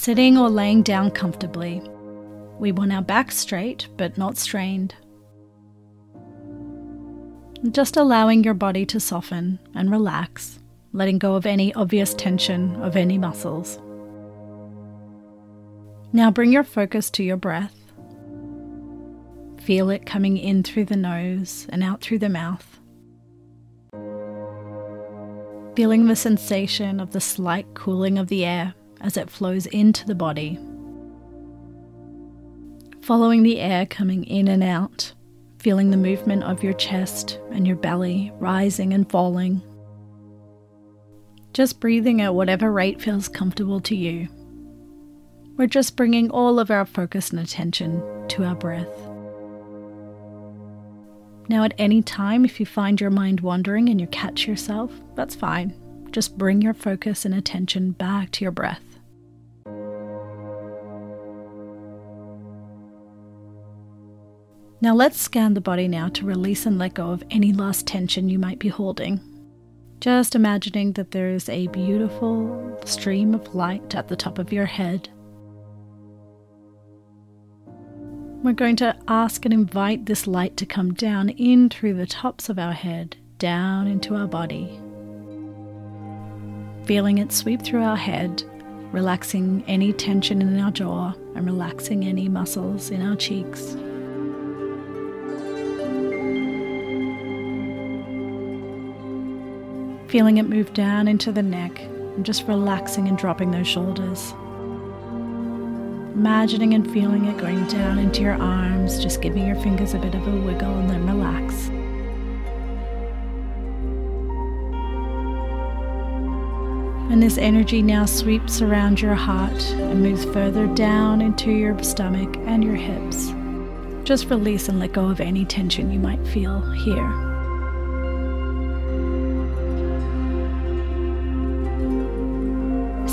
Sitting or laying down comfortably. We want our back straight but not strained. Just allowing your body to soften and relax, letting go of any obvious tension of any muscles. Now bring your focus to your breath. Feel it coming in through the nose and out through the mouth. Feeling the sensation of the slight cooling of the air as it flows into the body. Following the air coming in and out feeling the movement of your chest and your belly rising and falling. Just breathing at whatever rate feels comfortable to you. We're just bringing all of our focus and attention to our breath. Now, at any time, if you find your mind wandering and you catch yourself, that's fine. Just bring your focus and attention back to your breath. Now let's scan the body now to release and let go of any last tension you might be holding. Just imagining that there is a beautiful stream of light at the top of your head. We're going to ask and invite this light to come down in through the tops of our head, down into our body. Feeling it sweep through our head, relaxing any tension in our jaw and relaxing any muscles in our cheeks. Feeling it move down into the neck and just relaxing and dropping those shoulders. Imagining and feeling it going down into your arms, just giving your fingers a bit of a wiggle and then relax. And this energy now sweeps around your heart and moves further down into your stomach and your hips. Just release and let go of any tension you might feel here.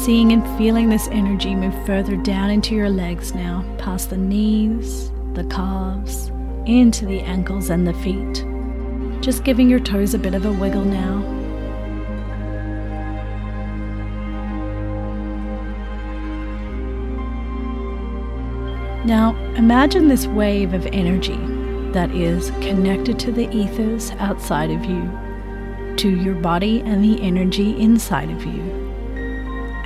Seeing and feeling this energy move further down into your legs now, past the knees, the calves, into the ankles and the feet. Just giving your toes a bit of a wiggle now. Now, imagine this wave of energy that is connected to the ethers outside of you, to your body and the energy inside of you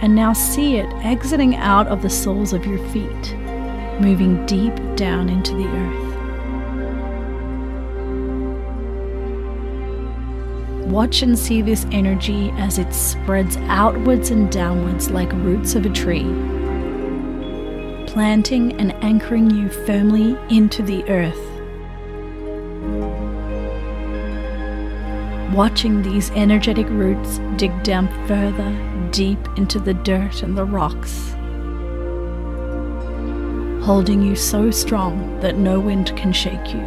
and now see it exiting out of the soles of your feet, moving deep down into the earth. Watch and see this energy as it spreads outwards and downwards like roots of a tree, planting and anchoring you firmly into the earth. Watching these energetic roots dig down further deep into the dirt and the rocks, holding you so strong that no wind can shake you.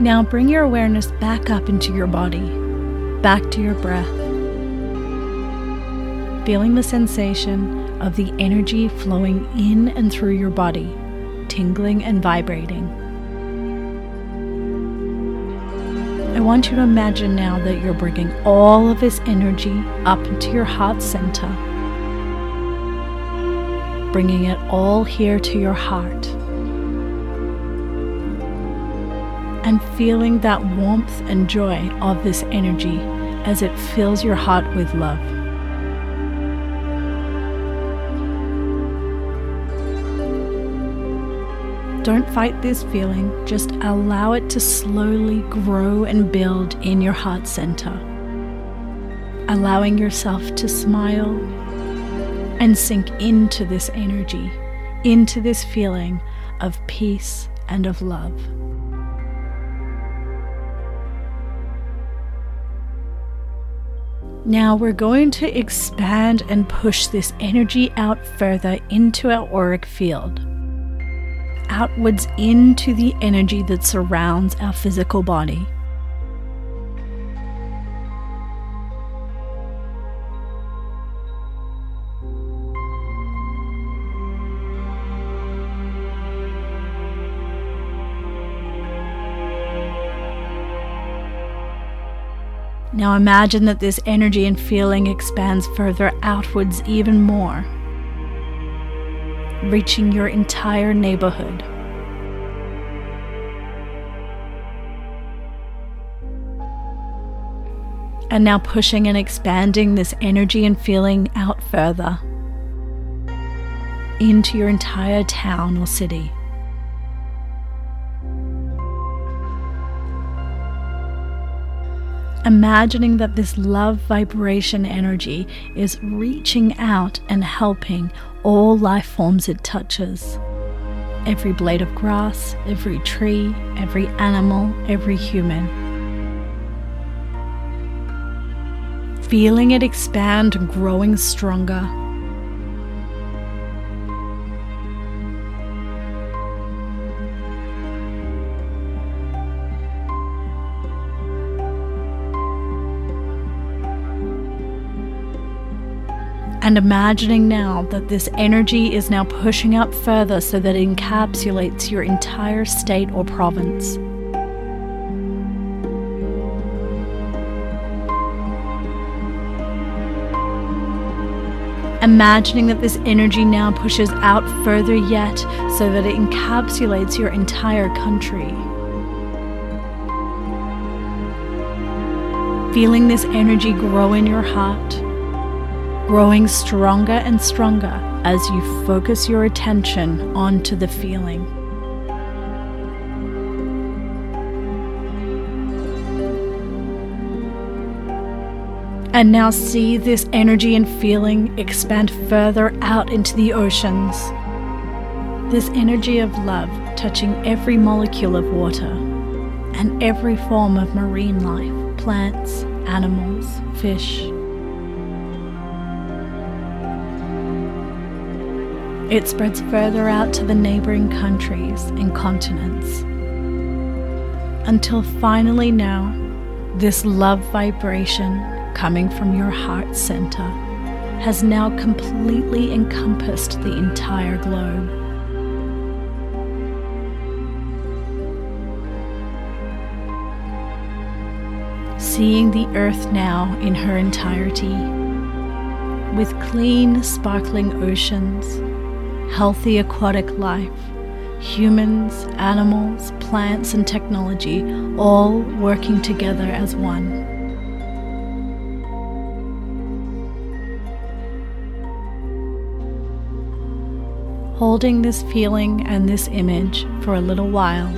Now bring your awareness back up into your body, back to your breath, feeling the sensation of the energy flowing in and through your body, tingling and vibrating. I want you to imagine now that you're bringing all of this energy up into your heart center, bringing it all here to your heart, and feeling that warmth and joy of this energy as it fills your heart with love. Don't fight this feeling, just allow it to slowly grow and build in your heart center. Allowing yourself to smile and sink into this energy, into this feeling of peace and of love. Now we're going to expand and push this energy out further into our auric field outwards into the energy that surrounds our physical body. Now imagine that this energy and feeling expands further outwards even more, reaching your entire neighborhood. And now pushing and expanding this energy and feeling out further into your entire town or city. Imagining that this love vibration energy is reaching out and helping all life forms it touches. Every blade of grass, every tree, every animal, every human. feeling it expand and growing stronger. And imagining now that this energy is now pushing up further so that it encapsulates your entire state or province. imagining that this energy now pushes out further yet so that it encapsulates your entire country. Feeling this energy grow in your heart, growing stronger and stronger as you focus your attention onto the feeling. And now see this energy and feeling expand further out into the oceans. This energy of love touching every molecule of water and every form of marine life plants, animals, fish. It spreads further out to the neighboring countries and continents. Until finally, now, this love vibration coming from your heart center has now completely encompassed the entire globe. Seeing the earth now in her entirety, with clean, sparkling oceans, healthy aquatic life, humans, animals, plants, and technology all working together as one. holding this feeling and this image for a little while.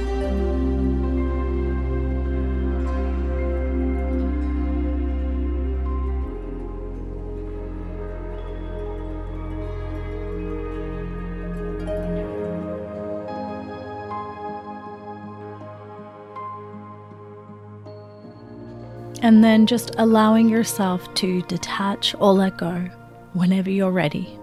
And then just allowing yourself to detach or let go whenever you're ready.